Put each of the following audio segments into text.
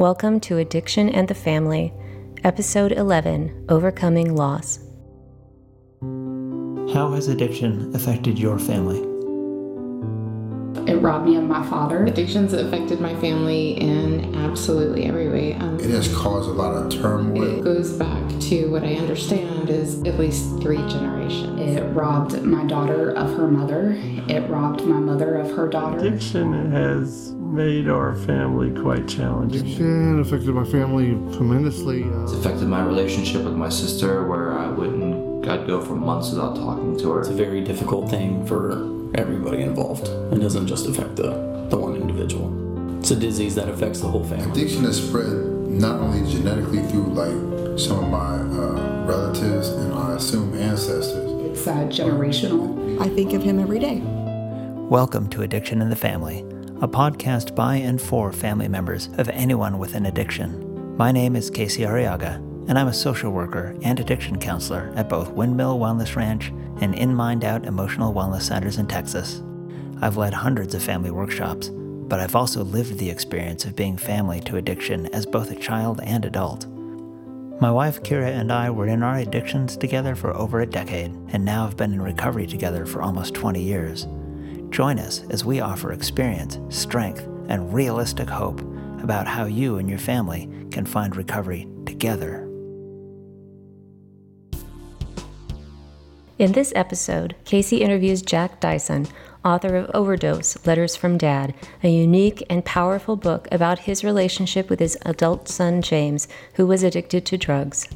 Welcome to Addiction and the Family, Episode 11 Overcoming Loss. How has addiction affected your family? It robbed me of my father. Addictions affected my family in absolutely every way. Um, it has caused a lot of turmoil. It goes back to what I understand is at least three generations. It robbed my daughter of her mother. It robbed my mother of her daughter. Addiction has made our family quite challenging. Addiction affected my family tremendously. Uh, it's affected my relationship with my sister, where I wouldn't, I'd go for months without talking to her. It's a very difficult thing for everybody involved. It doesn't just affect the, the one individual. It's a disease that affects the whole family. Addiction is spread not only genetically through like some of my uh, relatives and I assume ancestors. It's uh, generational. I think of him every day. Welcome to Addiction in the Family, a podcast by and for family members of anyone with an addiction. My name is Casey Arrillaga, and I'm a social worker and addiction counselor at both Windmill Wellness Ranch and In Mind Out emotional wellness centers in Texas. I've led hundreds of family workshops, but I've also lived the experience of being family to addiction as both a child and adult. My wife Kira and I were in our addictions together for over a decade and now have been in recovery together for almost 20 years. Join us as we offer experience, strength, and realistic hope about how you and your family can find recovery together. In this episode, Casey interviews Jack Dyson, author of Overdose Letters from Dad, a unique and powerful book about his relationship with his adult son James, who was addicted to drugs.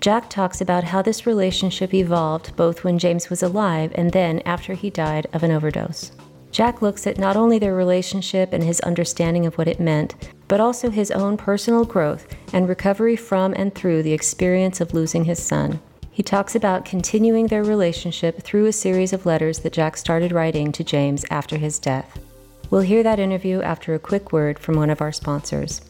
Jack talks about how this relationship evolved both when James was alive and then after he died of an overdose. Jack looks at not only their relationship and his understanding of what it meant, but also his own personal growth and recovery from and through the experience of losing his son. He talks about continuing their relationship through a series of letters that Jack started writing to James after his death. We'll hear that interview after a quick word from one of our sponsors.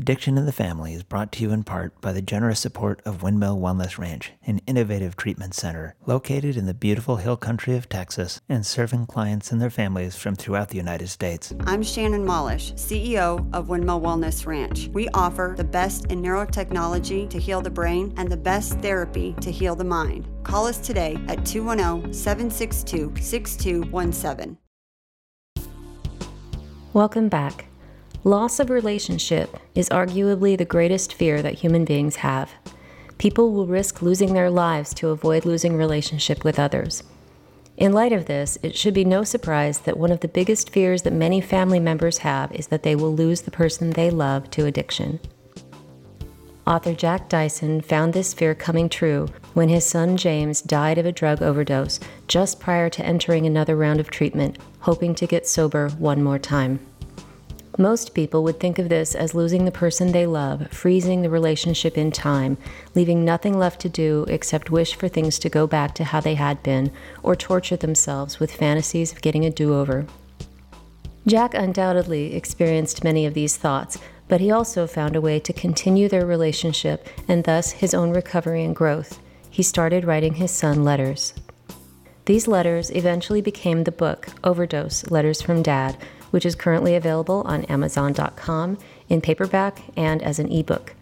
Addiction in the Family is brought to you in part by the generous support of Windmill Wellness Ranch, an innovative treatment center located in the beautiful hill country of Texas and serving clients and their families from throughout the United States. I'm Shannon Malish, CEO of Windmill Wellness Ranch. We offer the best in neurotechnology to heal the brain and the best therapy to heal the mind. Call us today at 210 762 6217. Welcome back. Loss of relationship is arguably the greatest fear that human beings have. People will risk losing their lives to avoid losing relationship with others. In light of this, it should be no surprise that one of the biggest fears that many family members have is that they will lose the person they love to addiction. Author Jack Dyson found this fear coming true when his son James died of a drug overdose just prior to entering another round of treatment, hoping to get sober one more time. Most people would think of this as losing the person they love, freezing the relationship in time, leaving nothing left to do except wish for things to go back to how they had been, or torture themselves with fantasies of getting a do over. Jack undoubtedly experienced many of these thoughts, but he also found a way to continue their relationship and thus his own recovery and growth. He started writing his son letters. These letters eventually became the book, Overdose Letters from Dad, which is currently available on Amazon.com in paperback and as an ebook.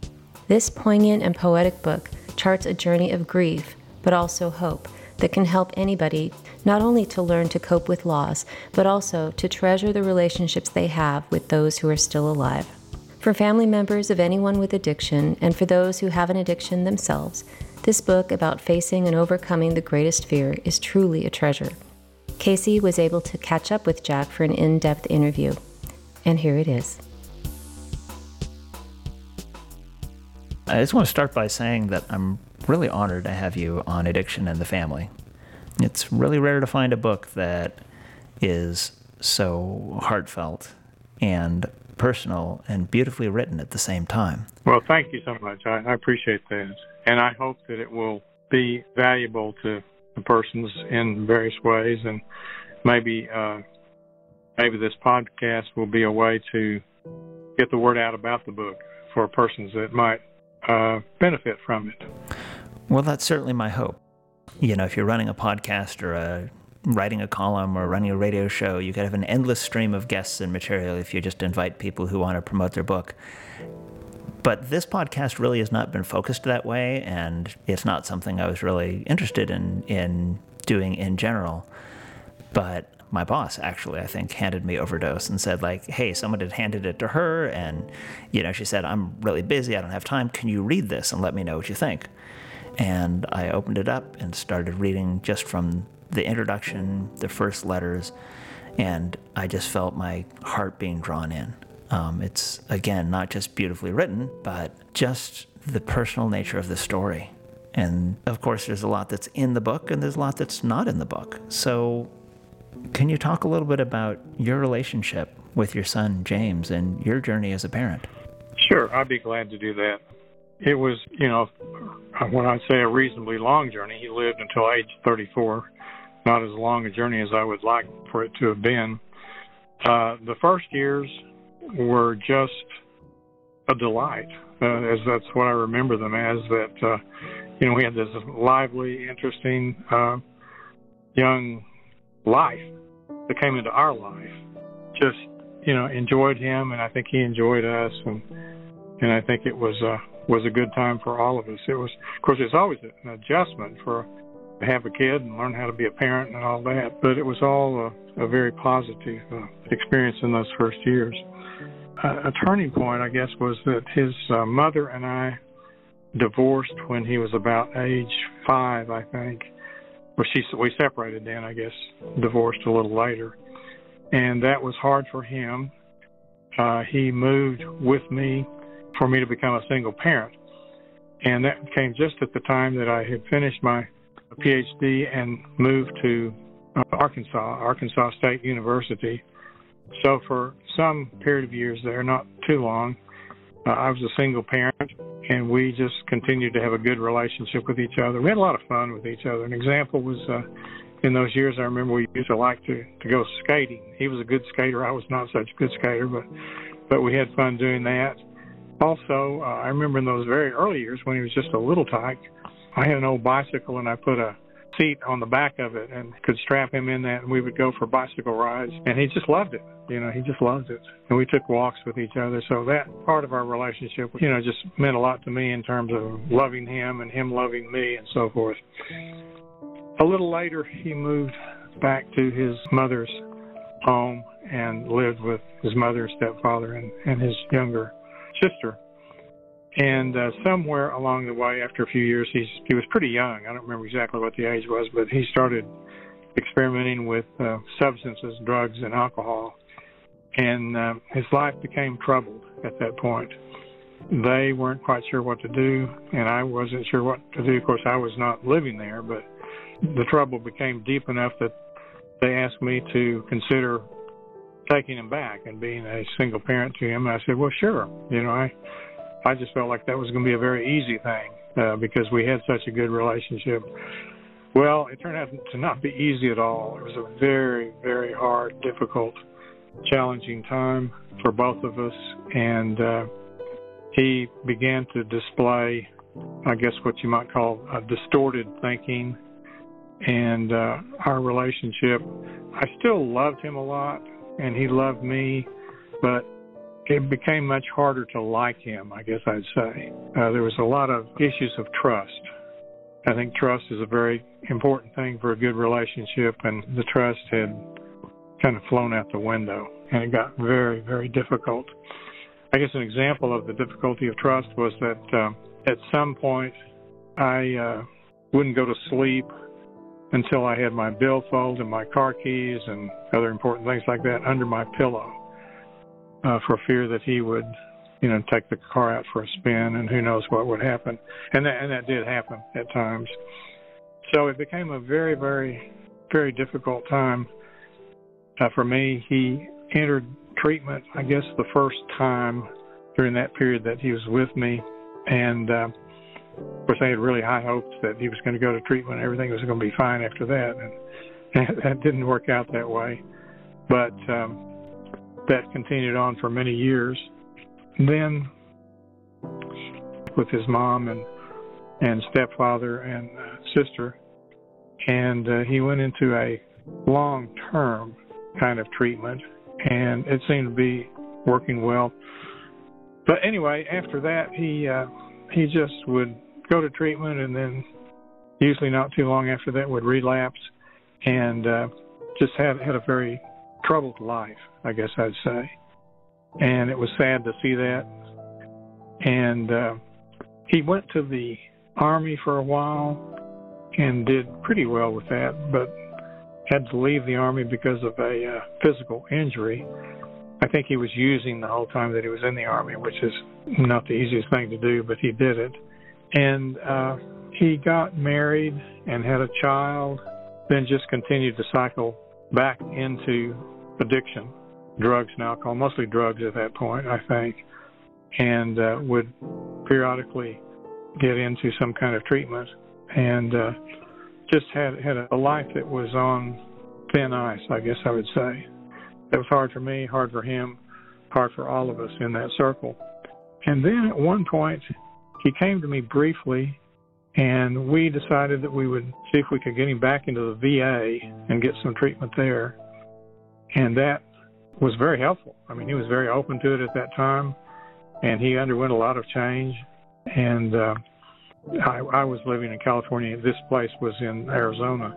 This poignant and poetic book charts a journey of grief, but also hope, that can help anybody not only to learn to cope with loss, but also to treasure the relationships they have with those who are still alive. For family members of anyone with addiction, and for those who have an addiction themselves, this book about facing and overcoming the greatest fear is truly a treasure. Casey was able to catch up with Jack for an in depth interview. And here it is. I just want to start by saying that I'm really honored to have you on Addiction and the Family. It's really rare to find a book that is so heartfelt and personal and beautifully written at the same time. Well, thank you so much. I, I appreciate that. And I hope that it will be valuable to persons in various ways, and maybe uh, maybe this podcast will be a way to get the word out about the book for persons that might uh, benefit from it. Well, that's certainly my hope. You know, if you're running a podcast or a writing a column or running a radio show. You could have an endless stream of guests and material if you just invite people who want to promote their book. But this podcast really has not been focused that way, and it's not something I was really interested in in doing in general. But my boss actually, I think, handed me overdose and said like, "Hey, someone had handed it to her, and you know, she said, I'm really busy, I don't have time. Can you read this and let me know what you think?" And I opened it up and started reading just from the introduction, the first letters, and I just felt my heart being drawn in. Um, it's, again, not just beautifully written, but just the personal nature of the story. And of course, there's a lot that's in the book and there's a lot that's not in the book. So, can you talk a little bit about your relationship with your son, James, and your journey as a parent? Sure, I'd be glad to do that. It was, you know, when I say a reasonably long journey, he lived until age 34 not as long a journey as I would like for it to have been. Uh, the first years were just a delight, uh, as that's what I remember them as. That uh, you know we had this lively, interesting uh, young life that came into our life. Just you know enjoyed him, and I think he enjoyed us, and and I think it was uh, was a good time for all of us. It was, of course, it's always an adjustment for have a kid and learn how to be a parent and all that. But it was all a, a very positive uh, experience in those first years. Uh, a turning point, I guess, was that his uh, mother and I divorced when he was about age five, I think. Well, she we separated then, I guess, divorced a little later, and that was hard for him. Uh, he moved with me for me to become a single parent, and that came just at the time that I had finished my PhD and moved to uh, Arkansas, Arkansas State University. So for some period of years there, not too long, uh, I was a single parent, and we just continued to have a good relationship with each other. We had a lot of fun with each other. An example was uh, in those years, I remember we used to like to to go skating. He was a good skater. I was not such a good skater, but but we had fun doing that. Also, uh, I remember in those very early years when he was just a little tyke, I had an old bicycle and I put a seat on the back of it and could strap him in that and we would go for bicycle rides and he just loved it you know he just loved it and we took walks with each other so that part of our relationship you know just meant a lot to me in terms of loving him and him loving me and so forth a little later he moved back to his mother's home and lived with his mother's stepfather and, and his younger sister and uh, somewhere along the way, after a few years, he's he was pretty young. I don't remember exactly what the age was, but he started experimenting with uh, substances, drugs, and alcohol. And uh, his life became troubled at that point. They weren't quite sure what to do, and I wasn't sure what to do. Of course, I was not living there, but the trouble became deep enough that they asked me to consider taking him back and being a single parent to him. And I said, "Well, sure. You know, I I just felt like that was going to be a very easy thing uh, because we had such a good relationship. Well, it turned out to not be easy at all. It was a very, very hard, difficult, challenging time for both of us, and uh, he began to display, I guess, what you might call a distorted thinking. And uh, our relationship, I still loved him a lot, and he loved me, but it became much harder to like him, I guess I'd say. Uh, there was a lot of issues of trust. I think trust is a very important thing for a good relationship, and the trust had kind of flown out the window, and it got very, very difficult. I guess an example of the difficulty of trust was that uh, at some point I uh, wouldn't go to sleep until I had my billfold and my car keys and other important things like that under my pillow uh, for fear that he would, you know, take the car out for a spin, and who knows what would happen. And that and that did happen at times. So it became a very, very, very difficult time uh, for me. He entered treatment, I guess, the first time during that period that he was with me, and uh, of course, I had really high hopes that he was going to go to treatment. Everything was going to be fine after that, and, and that didn't work out that way. But um, that continued on for many years. Then, with his mom and and stepfather and uh, sister, and uh, he went into a long term kind of treatment, and it seemed to be working well. But anyway, after that, he uh, he just would go to treatment, and then usually not too long after that would relapse, and uh, just had had a very troubled life, I guess I'd say. And it was sad to see that. And uh, he went to the army for a while and did pretty well with that, but had to leave the army because of a uh, physical injury. I think he was using the whole time that he was in the army, which is not the easiest thing to do, but he did it. And uh, he got married and had a child, then just continued to cycle back into addiction, drugs and alcohol, mostly drugs at that point, I think, and uh, would periodically get into some kind of treatment and uh, just had had a life that was on thin ice, I guess I would say. It was hard for me, hard for him, hard for all of us in that circle. And then at one point, he came to me briefly, and we decided that we would see if we could get him back into the VA and get some treatment there. And that was very helpful. I mean, he was very open to it at that time, and he underwent a lot of change. And uh, I, I was living in California. This place was in Arizona,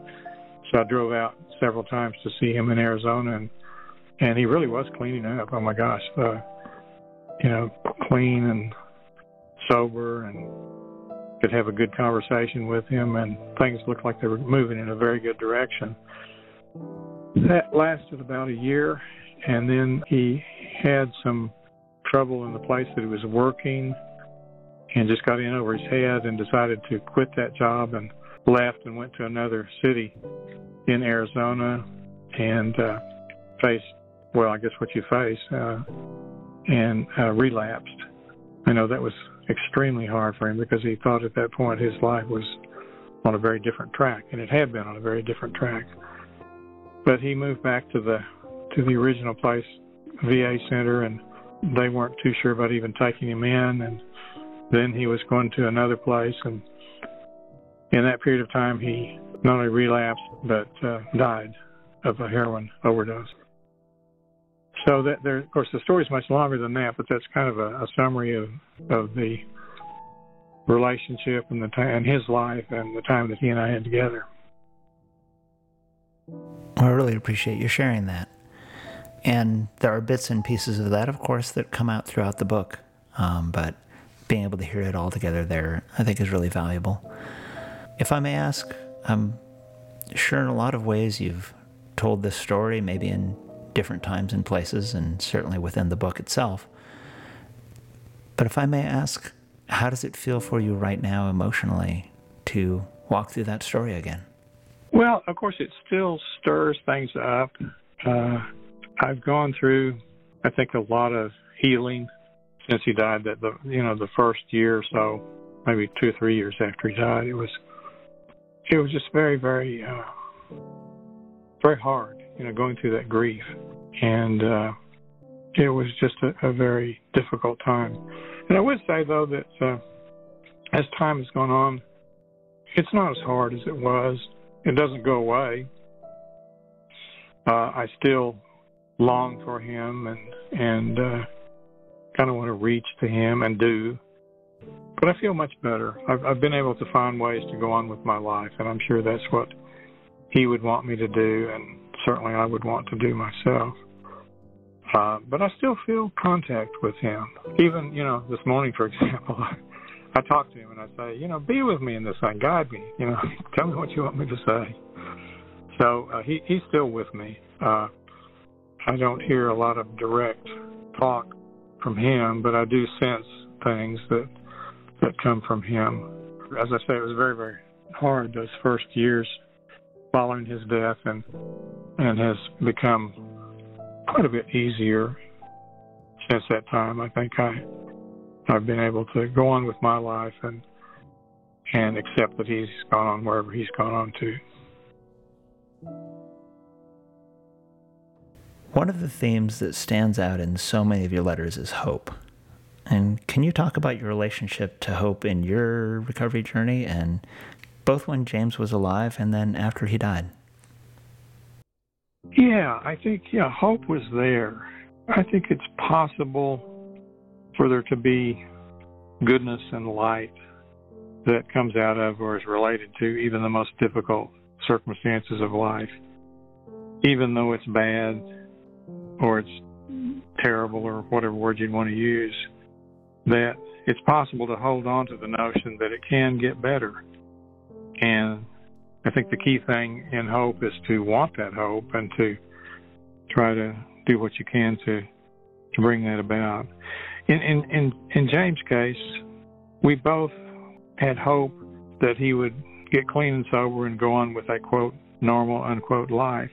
so I drove out several times to see him in Arizona, and and he really was cleaning up. Oh my gosh, uh, you know, clean and sober, and could have a good conversation with him, and things looked like they were moving in a very good direction. That lasted about a year, and then he had some trouble in the place that he was working and just got in over his head and decided to quit that job and left and went to another city in Arizona and uh, faced, well, I guess what you face, uh, and uh, relapsed. I know that was extremely hard for him because he thought at that point his life was on a very different track, and it had been on a very different track. But he moved back to the to the original place, VA center, and they weren't too sure about even taking him in, and then he was going to another place, and in that period of time, he not only relapsed but uh, died of a heroin overdose. So that there, of course, the story is much longer than that, but that's kind of a, a summary of of the relationship and the time and his life and the time that he and I had together. I really appreciate you sharing that. And there are bits and pieces of that, of course, that come out throughout the book. Um, but being able to hear it all together there, I think, is really valuable. If I may ask, I'm sure in a lot of ways you've told this story, maybe in different times and places, and certainly within the book itself. But if I may ask, how does it feel for you right now emotionally to walk through that story again? Well, of course, it still stirs things up. Uh, I've gone through, I think, a lot of healing since he died. That the you know the first year or so, maybe two or three years after he died, it was it was just very very uh, very hard, you know, going through that grief, and uh, it was just a, a very difficult time. And I would say though that uh, as time has gone on, it's not as hard as it was. It doesn't go away. Uh, I still long for him and and uh, kind of want to reach to him and do. But I feel much better. I've, I've been able to find ways to go on with my life, and I'm sure that's what he would want me to do, and certainly I would want to do myself. Uh, but I still feel contact with him. Even, you know, this morning, for example, I, talk to him and I say, you know, be with me in this thing, guide me, you know, tell me what you want me to say. So uh, he he's still with me. Uh, I don't hear a lot of direct talk from him, but I do sense things that that come from him. As I say, it was very very hard those first years following his death, and and has become quite a bit easier since that time. I think I I've been able to go on with my life and and accept that he's gone on wherever he's gone on to. One of the themes that stands out in so many of your letters is hope. And can you talk about your relationship to hope in your recovery journey and both when James was alive and then after he died? Yeah, I think yeah, hope was there. I think it's possible for there to be goodness and light that comes out of or is related to even the most difficult circumstances of life. Even though it's bad or it's terrible or whatever word you'd want to use, that it's possible to hold on to the notion that it can get better. And I think the key thing in hope is to want that hope and to try to do what you can to to bring that about. In in in, in James' case, we both had hope that he would get clean and sober and go on with a quote normal unquote life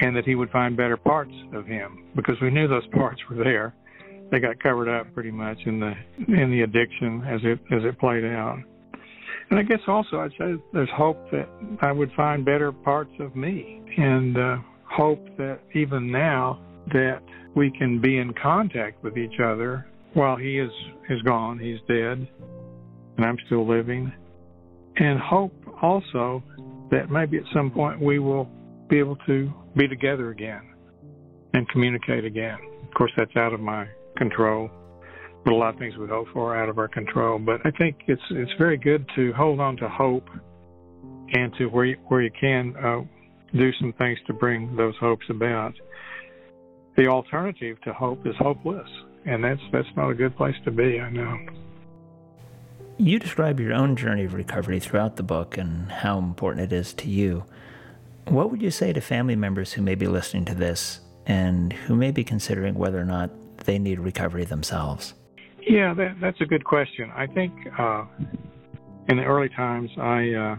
and that he would find better parts of him because we knew those parts were there. They got covered up pretty much in the in the addiction as it as it played out. And i guess also i'd say there's hope that i would find better parts of me and uh, hope that even now that we can be in contact with each other while he is is gone he's dead and i'm still living. And hope also that maybe at some point we will be able to be together again and communicate again. Of course, that's out of my control, but a lot of things we hope for are out of our control. But I think it's it's very good to hold on to hope and to where you, where you can uh, do some things to bring those hopes about. The alternative to hope is hopeless, and that's that's not a good place to be. I know. You describe your own journey of recovery throughout the book and how important it is to you. What would you say to family members who may be listening to this and who may be considering whether or not they need recovery themselves? Yeah, that, that's a good question. I think uh, in the early times, I uh,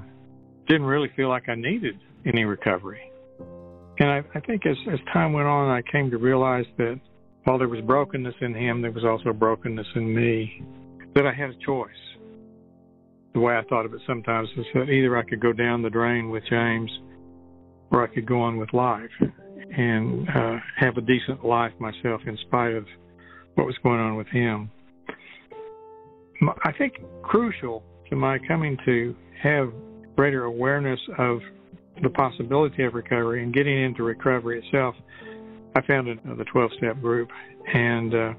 didn't really feel like I needed any recovery. And I, I think as, as time went on, I came to realize that while there was brokenness in him, there was also brokenness in me, that I had a choice the way I thought of it sometimes is that either I could go down the drain with James or I could go on with life and uh, have a decent life myself in spite of what was going on with him. I think crucial to my coming to have greater awareness of the possibility of recovery and getting into recovery itself, I founded the 12 step group and uh,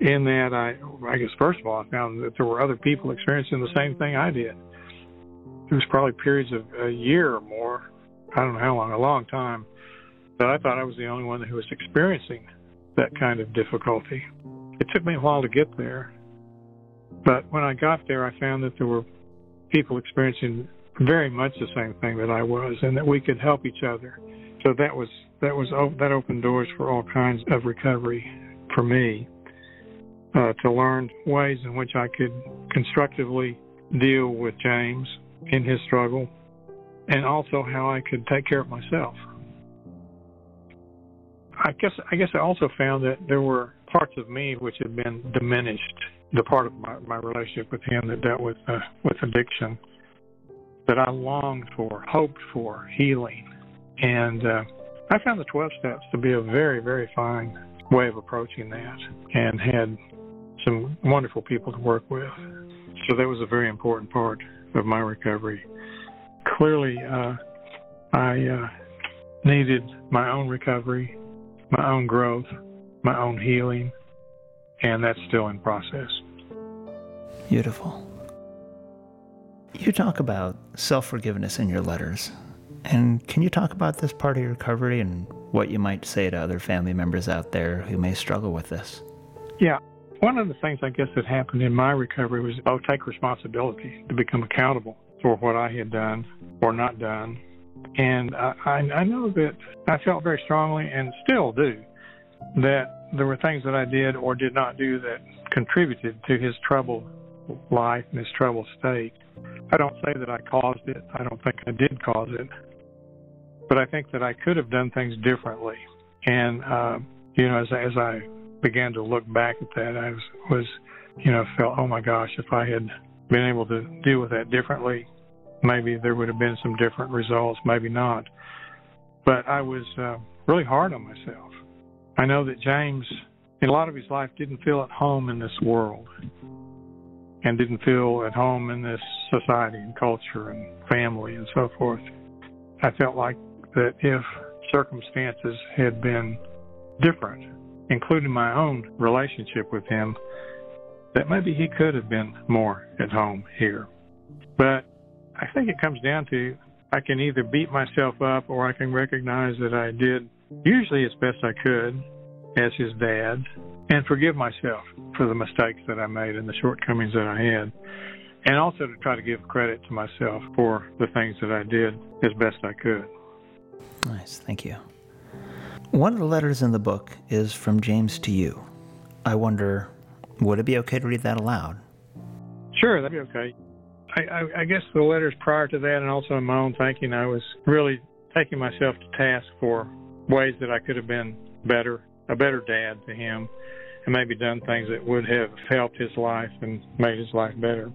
in that I I guess first of all I found that there were other people experiencing the same thing I did. There was probably periods of a year or more, I don't know how long, a long time, that I thought I was the only one who was experiencing that kind of difficulty. It took me a while to get there, but when I got there, I found that there were people experiencing very much the same thing that I was, and that we could help each other. So that was that was that opened doors for all kinds of recovery for me uh, to learn ways in which I could constructively deal with James in his struggle, and also how I could take care of myself. I guess I guess I also found that there were parts of me which had been diminished. The part of my, my relationship with him that dealt with uh, with addiction that I longed for, hoped for healing, and uh, I found the 12 steps to be a very very fine way of approaching that, and had some wonderful people to work with. So that was a very important part of my recovery. Clearly, uh, I uh, needed my own recovery, my own growth, my own healing, and that's still in process. Beautiful. You talk about self forgiveness in your letters. And can you talk about this part of your recovery and what you might say to other family members out there who may struggle with this? Yeah, one of the things I guess that happened in my recovery was I'll take responsibility to become accountable for what I had done or not done. And I, I know that I felt very strongly and still do that there were things that I did or did not do that contributed to his troubled life and his troubled state. I don't say that I caused it. I don't think I did cause it. But I think that I could have done things differently. And, uh, you know, as, as I began to look back at that, I was, was, you know, felt, oh my gosh, if I had been able to deal with that differently, maybe there would have been some different results, maybe not. But I was uh, really hard on myself. I know that James, in a lot of his life, didn't feel at home in this world and didn't feel at home in this society and culture and family and so forth. I felt like that if circumstances had been different, including my own relationship with him, that maybe he could have been more at home here. But I think it comes down to I can either beat myself up or I can recognize that I did usually as best I could as his dad and forgive myself for the mistakes that I made and the shortcomings that I had. And also to try to give credit to myself for the things that I did as best I could. Nice, thank you. One of the letters in the book is from James to you. I wonder, would it be okay to read that aloud? Sure, that'd be okay. I, I, I guess the letters prior to that and also in my own thinking, I was really taking myself to task for ways that I could have been better, a better dad to him, and maybe done things that would have helped his life and made his life better.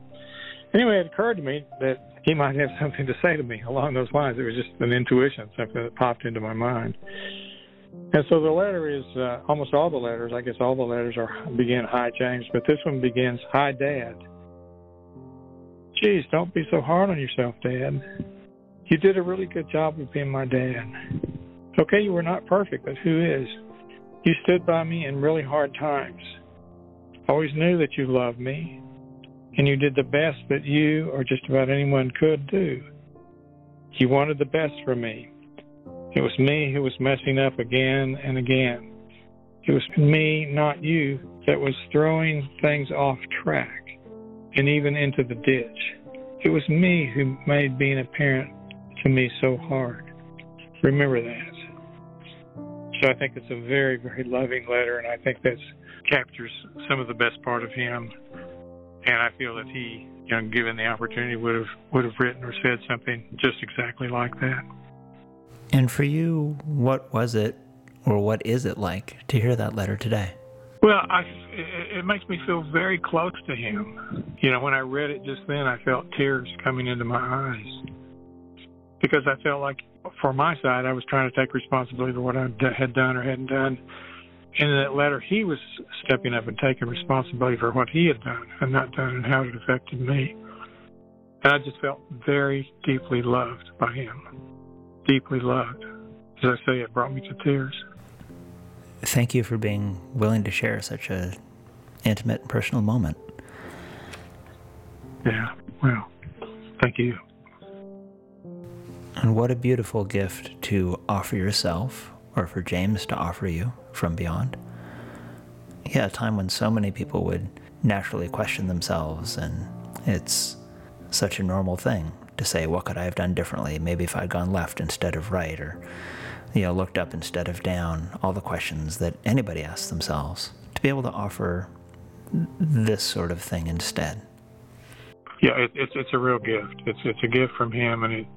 Anyway, it occurred to me that he might have something to say to me along those lines. It was just an intuition, something that popped into my mind. And so the letter is uh, almost all the letters. I guess all the letters are begin "Hi James," but this one begins "Hi Dad." Geez, don't be so hard on yourself, Dad. You did a really good job of being my dad. Okay, you were not perfect, but who is? You stood by me in really hard times. Always knew that you loved me, and you did the best that you or just about anyone could do. You wanted the best for me. It was me who was messing up again and again. It was me, not you, that was throwing things off track and even into the ditch. It was me who made being a parent to me so hard. Remember that. So I think it's a very, very loving letter, and I think that captures some of the best part of him. And I feel that he, you know, given the opportunity, would have would have written or said something just exactly like that. And for you, what was it, or what is it like to hear that letter today? Well, I, it, it makes me feel very close to him. You know, when I read it just then, I felt tears coming into my eyes because I felt like, for my side, I was trying to take responsibility for what I had done or hadn't done. And in that letter, he was stepping up and taking responsibility for what he had done and not done and how it affected me. And I just felt very deeply loved by him. Deeply loved. As I say, it brought me to tears thank you for being willing to share such a intimate and personal moment. Yeah, well, thank you. And what a beautiful gift to offer yourself, or for James to offer you from beyond. Yeah, a time when so many people would naturally question themselves, and it's such a normal thing to say, What could I have done differently? Maybe if I'd gone left instead of right, or you know, looked up instead of down, all the questions that anybody asks themselves, to be able to offer this sort of thing instead. Yeah, it, it's it's a real gift. It's it's a gift from him, and it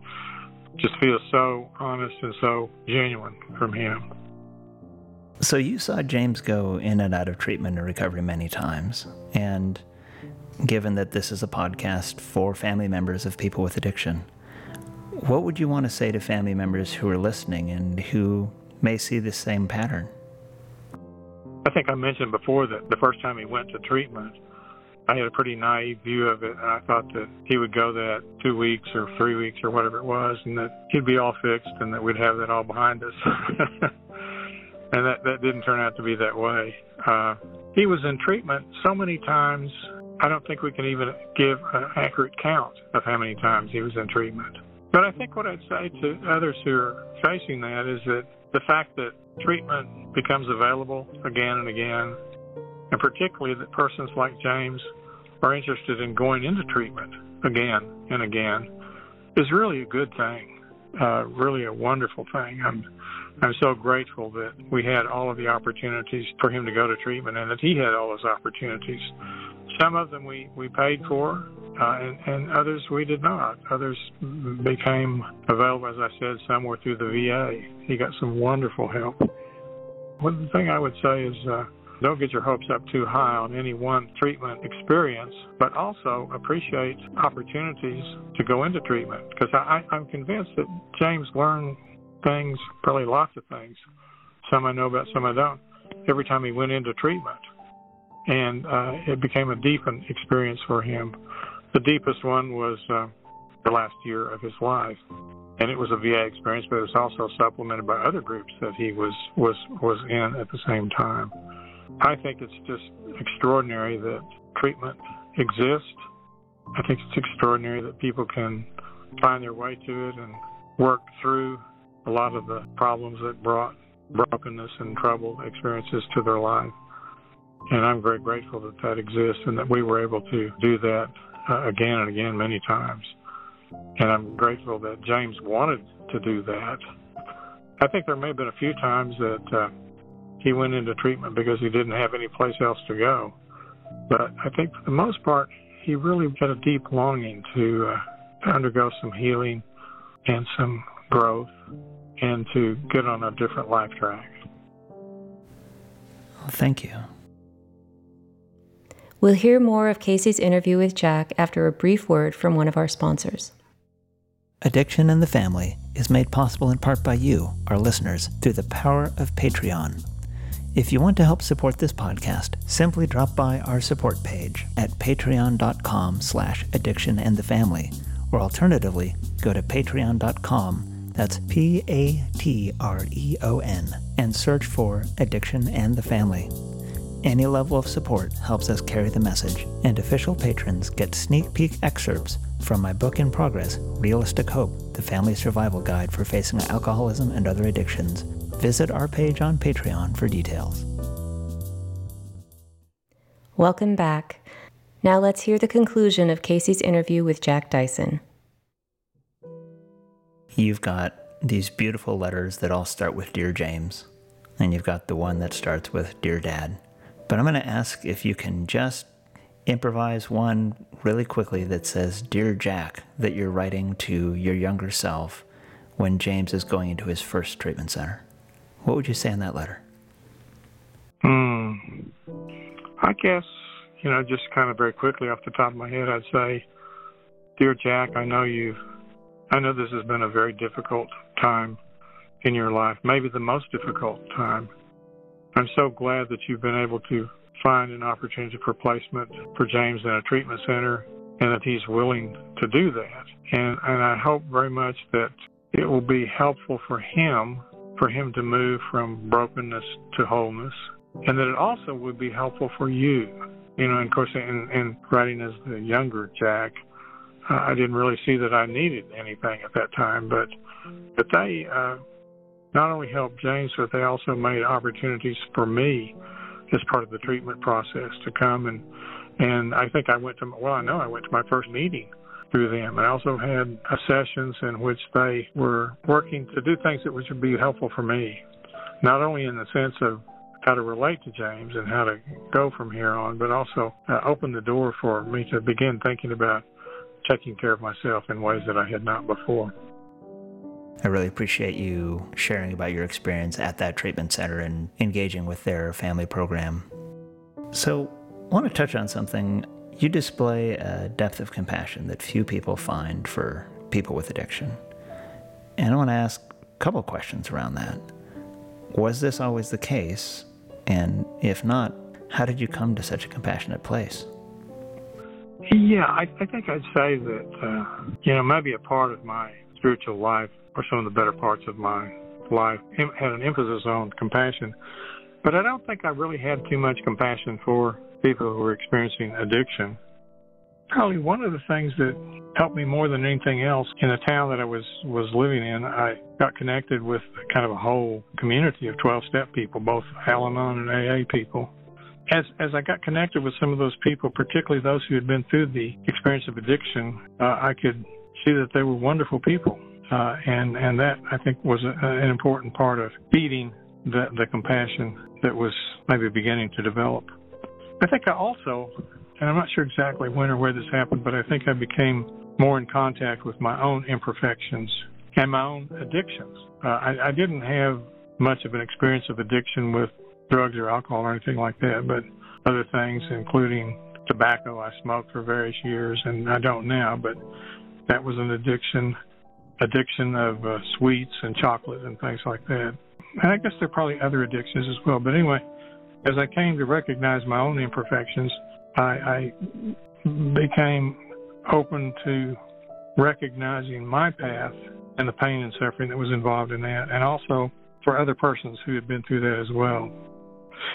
just feels so honest and so genuine from him. So you saw James go in and out of treatment and recovery many times, and given that this is a podcast for family members of people with addiction, what would you want to say to family members who are listening and who may see the same pattern? I think I mentioned before that the first time he went to treatment, I had a pretty naive view of it, I thought that he would go that two weeks or three weeks or whatever it was, and that he'd be all fixed and that we'd have that all behind us. and that that didn't turn out to be that way. Uh, he was in treatment so many times. I don't think we can even give an accurate count of how many times he was in treatment. But I think what I'd say to others who are facing that is that the fact that treatment becomes available again and again, and particularly that persons like James are interested in going into treatment again and again, is really a good thing, uh, really a wonderful thing. I'm I'm so grateful that we had all of the opportunities for him to go to treatment and that he had all those opportunities. Some of them we, we paid for, uh, and, and others we did not. Others became available, as I said, some were through the VA. He got some wonderful help. One thing I would say is uh, don't get your hopes up too high on any one treatment experience, but also appreciate opportunities to go into treatment. Because I, I'm convinced that James learned things, probably lots of things. Some I know about, some I don't. Every time he went into treatment, and uh, it became a deepened experience for him. The deepest one was uh, the last year of his life. and it was a VA experience, but it was also supplemented by other groups that he was was was in at the same time. I think it's just extraordinary that treatment exists. I think it's extraordinary that people can find their way to it and work through a lot of the problems that brought brokenness and trouble experiences to their life. And I'm very grateful that that exists and that we were able to do that uh, again and again many times. And I'm grateful that James wanted to do that. I think there may have been a few times that uh, he went into treatment because he didn't have any place else to go. But I think for the most part, he really had a deep longing to, uh, to undergo some healing and some growth and to get on a different life track. Well, thank you. We'll hear more of Casey's interview with Jack after a brief word from one of our sponsors. Addiction and the Family is made possible in part by you, our listeners, through the power of Patreon. If you want to help support this podcast, simply drop by our support page at patreon.com slash addiction and the family, or alternatively, go to patreon.com, that's P-A-T-R-E-O-N, and search for Addiction and the Family. Any level of support helps us carry the message, and official patrons get sneak peek excerpts from my book in progress, Realistic Hope The Family Survival Guide for Facing Alcoholism and Other Addictions. Visit our page on Patreon for details. Welcome back. Now let's hear the conclusion of Casey's interview with Jack Dyson. You've got these beautiful letters that all start with Dear James, and you've got the one that starts with Dear Dad. But I'm going to ask if you can just improvise one really quickly that says, Dear Jack, that you're writing to your younger self when James is going into his first treatment center. What would you say in that letter? Hmm. I guess, you know, just kind of very quickly off the top of my head, I'd say, Dear Jack, I know you've, I know this has been a very difficult time in your life, maybe the most difficult time. I'm so glad that you've been able to find an opportunity for placement for James in a treatment center and that he's willing to do that. And, and I hope very much that it will be helpful for him, for him to move from brokenness to wholeness, and that it also would be helpful for you. You know, and of course, in, in writing as the younger Jack, I didn't really see that I needed anything at that time, but but they uh, not only helped James, but they also made opportunities for me as part of the treatment process to come and and I think I went to well I know I went to my first meeting through them. I also had sessions in which they were working to do things that would be helpful for me, not only in the sense of how to relate to James and how to go from here on, but also uh, open the door for me to begin thinking about taking care of myself in ways that I had not before. I really appreciate you sharing about your experience at that treatment center and engaging with their family program. So, I want to touch on something. You display a depth of compassion that few people find for people with addiction. And I want to ask a couple questions around that. Was this always the case? And if not, how did you come to such a compassionate place? Yeah, I, I think I'd say that, uh, you know, maybe a part of my spiritual life or some of the better parts of my life had an emphasis on compassion. But I don't think I really had too much compassion for people who were experiencing addiction. Probably one of the things that helped me more than anything else in the town that I was was living in, I got connected with kind of a whole community of 12-step people, both Al-Anon and AA people. As as I got connected with some of those people, particularly those who had been through the experience of addiction, uh, I could see that they were wonderful people uh, and and that I think was a, an important part of feeding the the compassion that was maybe beginning to develop. I think I also, and I'm not sure exactly when or where this happened, but I think I became more in contact with my own imperfections and my own addictions. Uh, I, I didn't have much of an experience of addiction with drugs or alcohol or anything like that, but other things, including tobacco, I smoked for various years, and I don't now, but that was an addiction addiction of uh, sweets and chocolate and things like that. And I guess there are probably other addictions as well. But anyway, as I came to recognize my own imperfections, I, I became open to recognizing my path and the pain and suffering that was involved in that, and also for other persons who had been through that as well.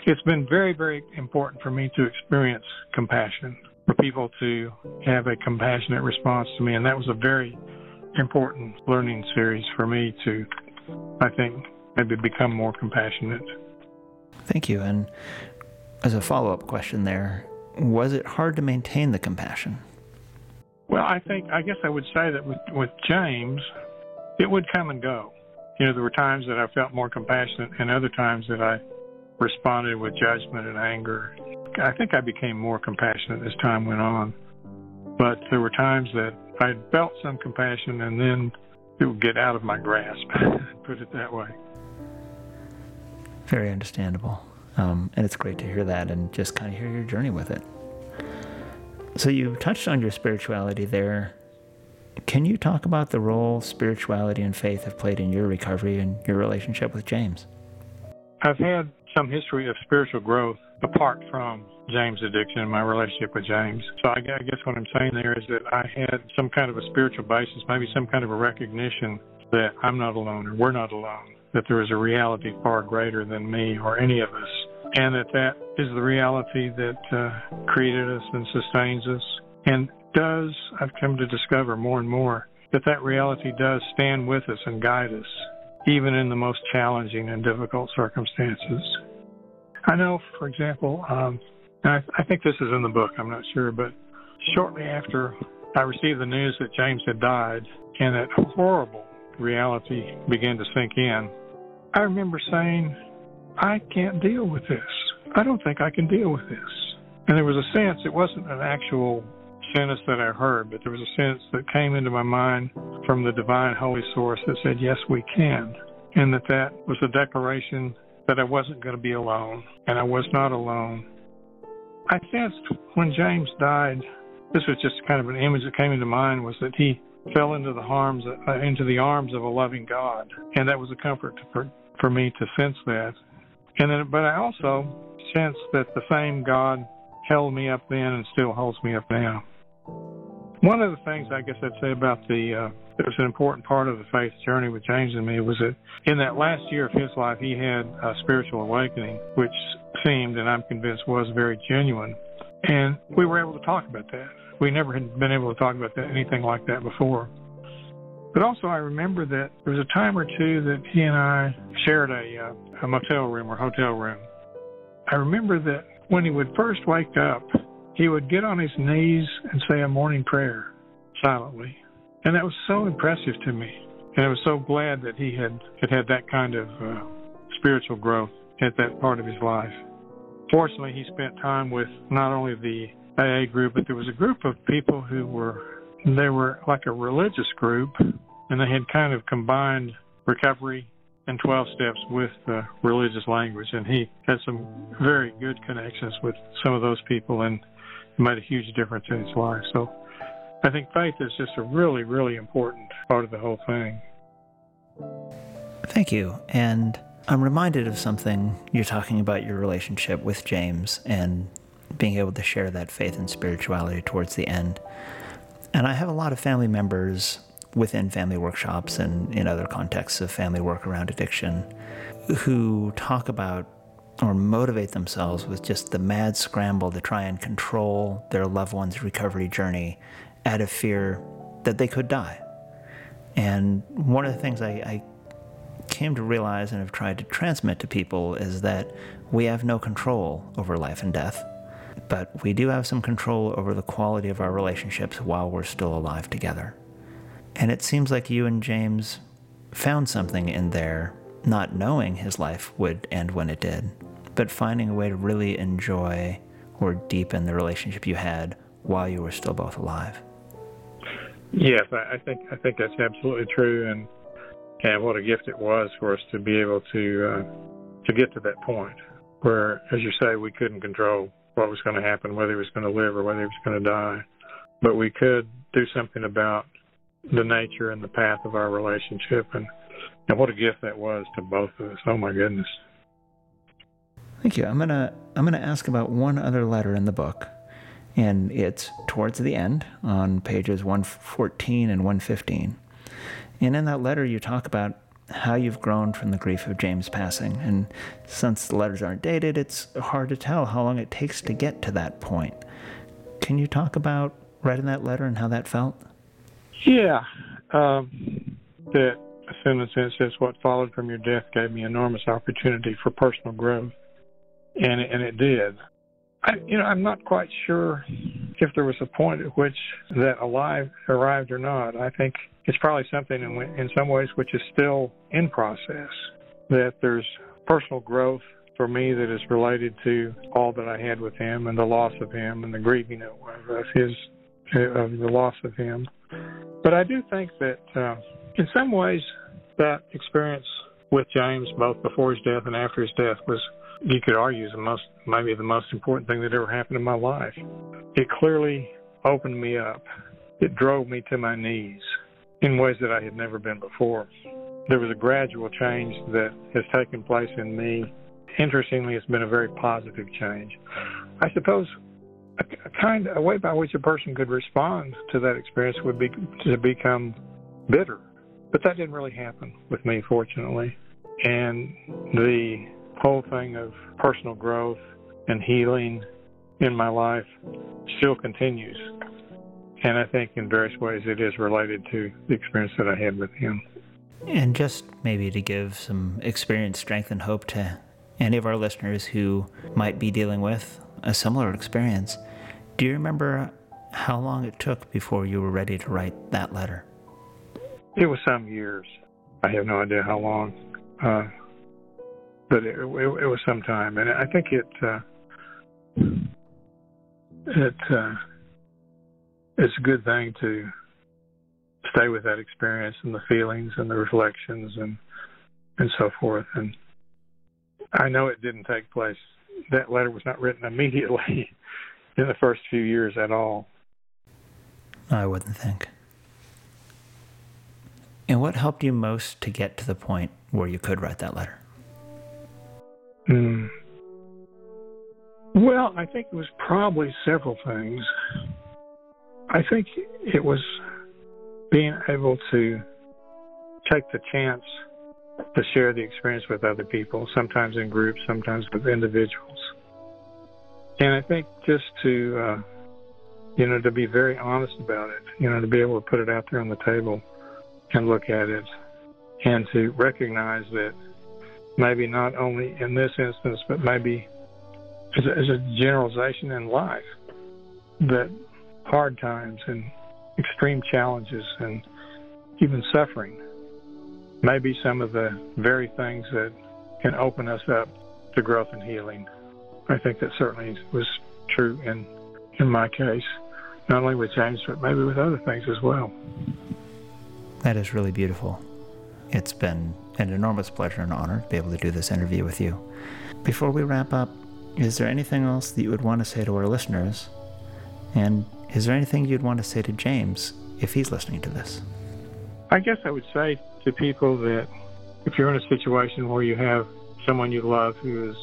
It's been very, very important for me to experience compassion, for people to have a compassionate response to me, and that was a very important learning series for me to, I think, maybe become more compassionate. Thank you. And as a follow up question there, was it hard to maintain the compassion? Well, I think, I guess I would say that with, with James, it would come and go. You know, there were times that I felt more compassionate and other times that I responded with judgment and anger. I think I became more compassionate as time went on. But there were times that I felt some compassion and then it would get out of my grasp, put it that way. Very understandable. Um, and it's great to hear that and just kind of hear your journey with it. So you touched on your spirituality there. Can you talk about the role spirituality and faith have played in your recovery and your relationship with James? I've had some history of spiritual growth apart from James' addiction and my relationship with James. So I guess what I'm saying there is that I had some kind of a spiritual basis, maybe some kind of a recognition that I'm not alone or we're not alone, that there is a reality far greater than me or any of us, and that that is the reality that uh, created us and sustains us and does, I've come to discover more and more, that that reality does stand with us and guide us, even in the most challenging and difficult circumstances. I know, for example, um, I, I think this is in the book, I'm not sure, but shortly after I received the news that James had died and that horrible reality began to sink in, I remember saying, I can't deal with this. I don't think I can deal with this. And there was a sense, it wasn't an actual sentence that I heard, but there was a sense that came into my mind from the divine holy source that said, yes, we can. And that that was a declaration that I wasn't going to be alone, and I was not alone. I sensed when James died, this was just kind of an image that came into mind, was that he fell into the arms uh, into the arms of a loving God, and that was a comfort for for me to sense that. And then, but I also sensed that the same God held me up then and still holds me up now. One of the things I guess I'd say about the uh, that was an important part of the faith journey with James and me was that in that last year of his life he had a spiritual awakening, which seemed and I'm convinced was very genuine, and we were able to talk about that. We never had been able to talk about that, anything like that before. But also, I remember that there was a time or two that he and I shared a, uh, a motel room or hotel room. I remember that when he would first wake up, he would get on his knees and say a morning prayer silently. And that was so impressive to me. And I was so glad that he had, had had that kind of uh, spiritual growth at that part of his life. Fortunately, he spent time with not only the AA group, but there was a group of people who were, they were like a religious group, and they had kind of combined recovery and 12 steps with the religious language. And he had some very good connections with some of those people, and it made a huge difference in his life. So I think faith is just a really, really important part of the whole thing. Thank you. And I'm reminded of something you're talking about your relationship with James and being able to share that faith and spirituality towards the end. And I have a lot of family members within family workshops and in other contexts of family work around addiction who talk about or motivate themselves with just the mad scramble to try and control their loved one's recovery journey out of fear that they could die. And one of the things I, I came to realize and have tried to transmit to people is that we have no control over life and death, but we do have some control over the quality of our relationships while we're still alive together. And it seems like you and James found something in there, not knowing his life would end when it did, but finding a way to really enjoy or deepen the relationship you had while you were still both alive. Yes, I think I think that's absolutely true, and and what a gift it was for us to be able to uh, to get to that point where, as you say, we couldn't control what was going to happen, whether he was going to live or whether he was going to die, but we could do something about the nature and the path of our relationship, and and what a gift that was to both of us. Oh my goodness. Thank you. I'm gonna I'm gonna ask about one other letter in the book, and it's towards the end on pages 114 and 115. And in that letter, you talk about how you've grown from the grief of James passing. And since the letters aren't dated, it's hard to tell how long it takes to get to that point. Can you talk about writing that letter and how that felt? Yeah. Um, that sentence that says, What followed from your death gave me enormous opportunity for personal growth. And, and it did. I, you know, I'm not quite sure if there was a point at which that alive arrived or not. I think it's probably something in, in some ways which is still in process. That there's personal growth for me that is related to all that I had with him and the loss of him and the grieving of his of the loss of him. But I do think that uh, in some ways that experience with James, both before his death and after his death, was you could argue is the most maybe the most important thing that ever happened in my life. It clearly opened me up. It drove me to my knees in ways that I had never been before. There was a gradual change that has taken place in me. Interestingly, it's been a very positive change. I suppose a, kind a way by which a person could respond to that experience would be to become bitter, but that didn't really happen with me, fortunately. And the whole thing of personal growth and healing in my life still continues. And I think in various ways it is related to the experience that I had with him. And just maybe to give some experience, strength, and hope to any of our listeners who might be dealing with a similar experience, do you remember how long it took before you were ready to write that letter? It was some years. I have no idea how long. Uh, but it, it, it, was some time, and I think it uh, it uh, it's a good thing to stay with that experience and the feelings and the reflections and and so forth. And I know it didn't take place. That letter was not written immediately in the first few years at all. I wouldn't think. And what helped you most to get to the point where you could write that letter? Mm. Well, I think it was probably several things. I think it was being able to take the chance to share the experience with other people, sometimes in groups, sometimes with individuals. And I think just to, uh, you know, to be very honest about it, you know, to be able to put it out there on the table and look at it and to recognize that maybe not only in this instance, but maybe as a, as a generalization in life, that hard times and extreme challenges and even suffering may be some of the very things that can open us up to growth and healing. I think that certainly was true in in my case, not only with James, but maybe with other things as well. That is really beautiful. It's been an enormous pleasure and honor to be able to do this interview with you. Before we wrap up, is there anything else that you would want to say to our listeners? And is there anything you'd want to say to James if he's listening to this? I guess I would say to people that if you're in a situation where you have someone you love who is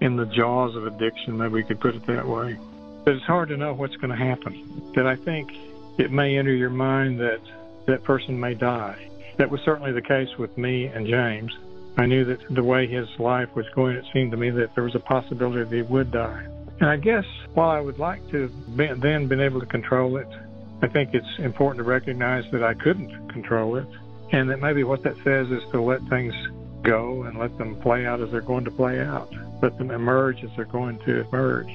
in the jaws of addiction, maybe we could put it that way, that it's hard to know what's going to happen. That I think it may enter your mind that that person may die that was certainly the case with me and James. I knew that the way his life was going, it seemed to me that there was a possibility that he would die. And I guess while I would like to have been, then been able to control it, I think it's important to recognize that I couldn't control it, and that maybe what that says is to let things go and let them play out as they're going to play out, let them emerge as they're going to emerge.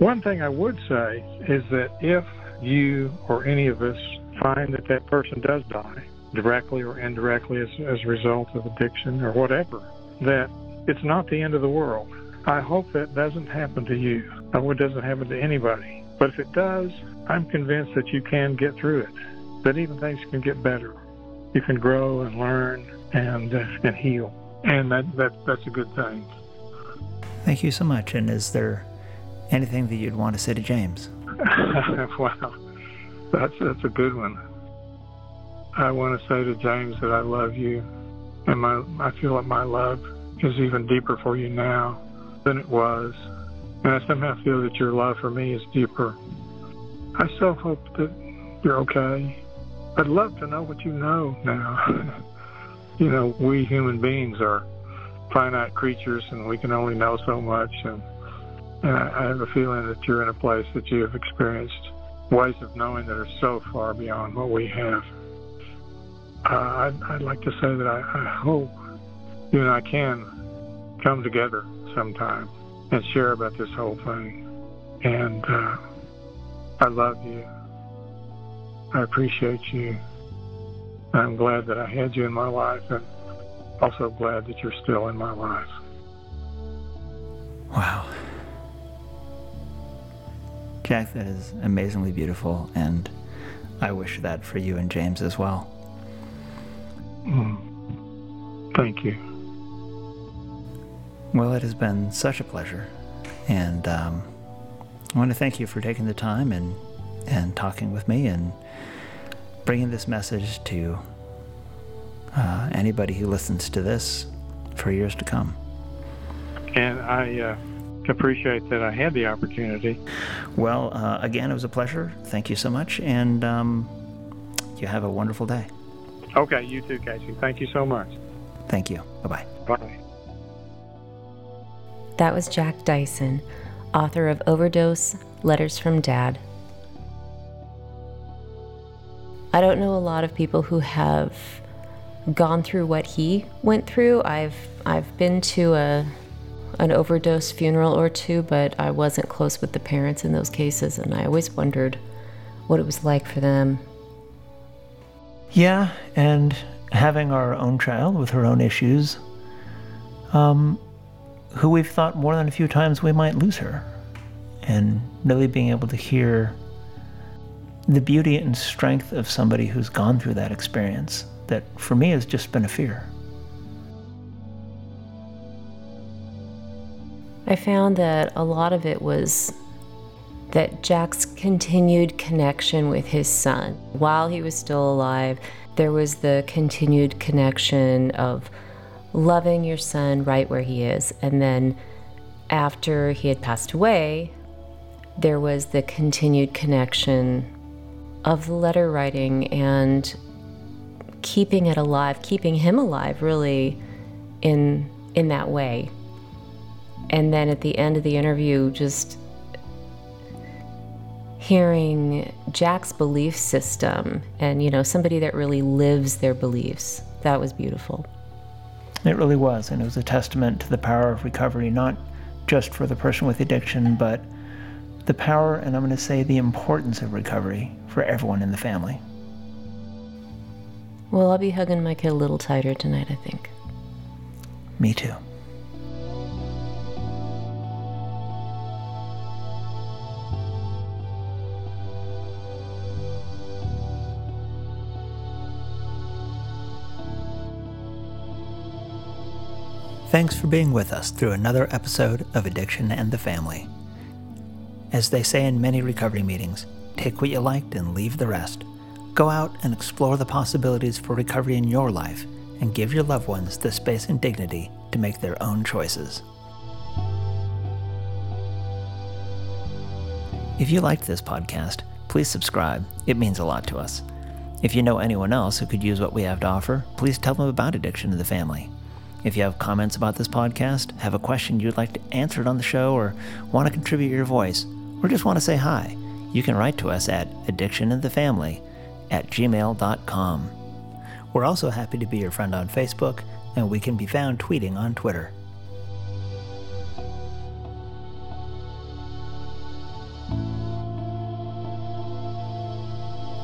One thing I would say is that if you or any of us find that that person does die, directly or indirectly as, as a result of addiction or whatever, that it's not the end of the world. I hope that doesn't happen to you. I hope it doesn't happen to anybody. But if it does, I'm convinced that you can get through it, that even things can get better. You can grow and learn and, uh, and heal. And that, that, that's a good thing. Thank you so much. And is there anything that you'd want to say to James? wow, that's, that's a good one. I want to say to James that I love you, and my I feel like my love is even deeper for you now than it was, and I somehow feel that your love for me is deeper. I so hope that you're okay, I'd love to know what you know now. you know, we human beings are finite creatures, and we can only know so much. And, and I, I have a feeling that you're in a place that you have experienced ways of knowing that are so far beyond what we have. Uh, I'd, I'd, like to say that I, I hope you and I can come together sometime and share about this whole thing. And uh, I love you. I appreciate you. I'm glad that I had you in my life and also glad that you're still in my life. Wow. Jack, that is amazingly beautiful, and I wish that for you and James as well. Mm. Thank you. Well, it has been such a pleasure, and um, I want to thank you for taking the time and and talking with me and bringing this message to uh, anybody who listens to this for years to come. And I uh, appreciate that I had the opportunity. Well, uh, again, it was a pleasure. Thank you so much, and um, you have a wonderful day. Okay, you too, Casey. Thank you so much. Thank you. Bye bye. Bye. That was Jack Dyson, author of Overdose Letters from Dad. I don't know a lot of people who have gone through what he went through. I've I've been to a an overdose funeral or two, but I wasn't close with the parents in those cases, and I always wondered what it was like for them. Yeah, and having our own child with her own issues, um, who we've thought more than a few times we might lose her, and really being able to hear the beauty and strength of somebody who's gone through that experience that for me has just been a fear. I found that a lot of it was that Jack's continued connection with his son. While he was still alive, there was the continued connection of loving your son right where he is. And then after he had passed away, there was the continued connection of the letter writing and keeping it alive, keeping him alive really in in that way. And then at the end of the interview just hearing Jack's belief system and you know somebody that really lives their beliefs. That was beautiful. It really was and it was a testament to the power of recovery not just for the person with addiction but the power and I'm going to say the importance of recovery for everyone in the family. Well, I'll be hugging my kid a little tighter tonight, I think. Me too. Thanks for being with us through another episode of Addiction in the Family. As they say in many recovery meetings, take what you liked and leave the rest. Go out and explore the possibilities for recovery in your life and give your loved ones the space and dignity to make their own choices. If you liked this podcast, please subscribe. It means a lot to us. If you know anyone else who could use what we have to offer, please tell them about Addiction in the Family. If you have comments about this podcast, have a question you'd like to answer it on the show, or want to contribute your voice, or just want to say hi, you can write to us at addictioninthefamily at gmail.com. We're also happy to be your friend on Facebook, and we can be found tweeting on Twitter.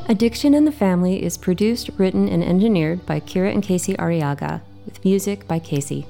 Addiction in the Family is produced, written, and engineered by Kira and Casey Arrillaga, with music by Casey.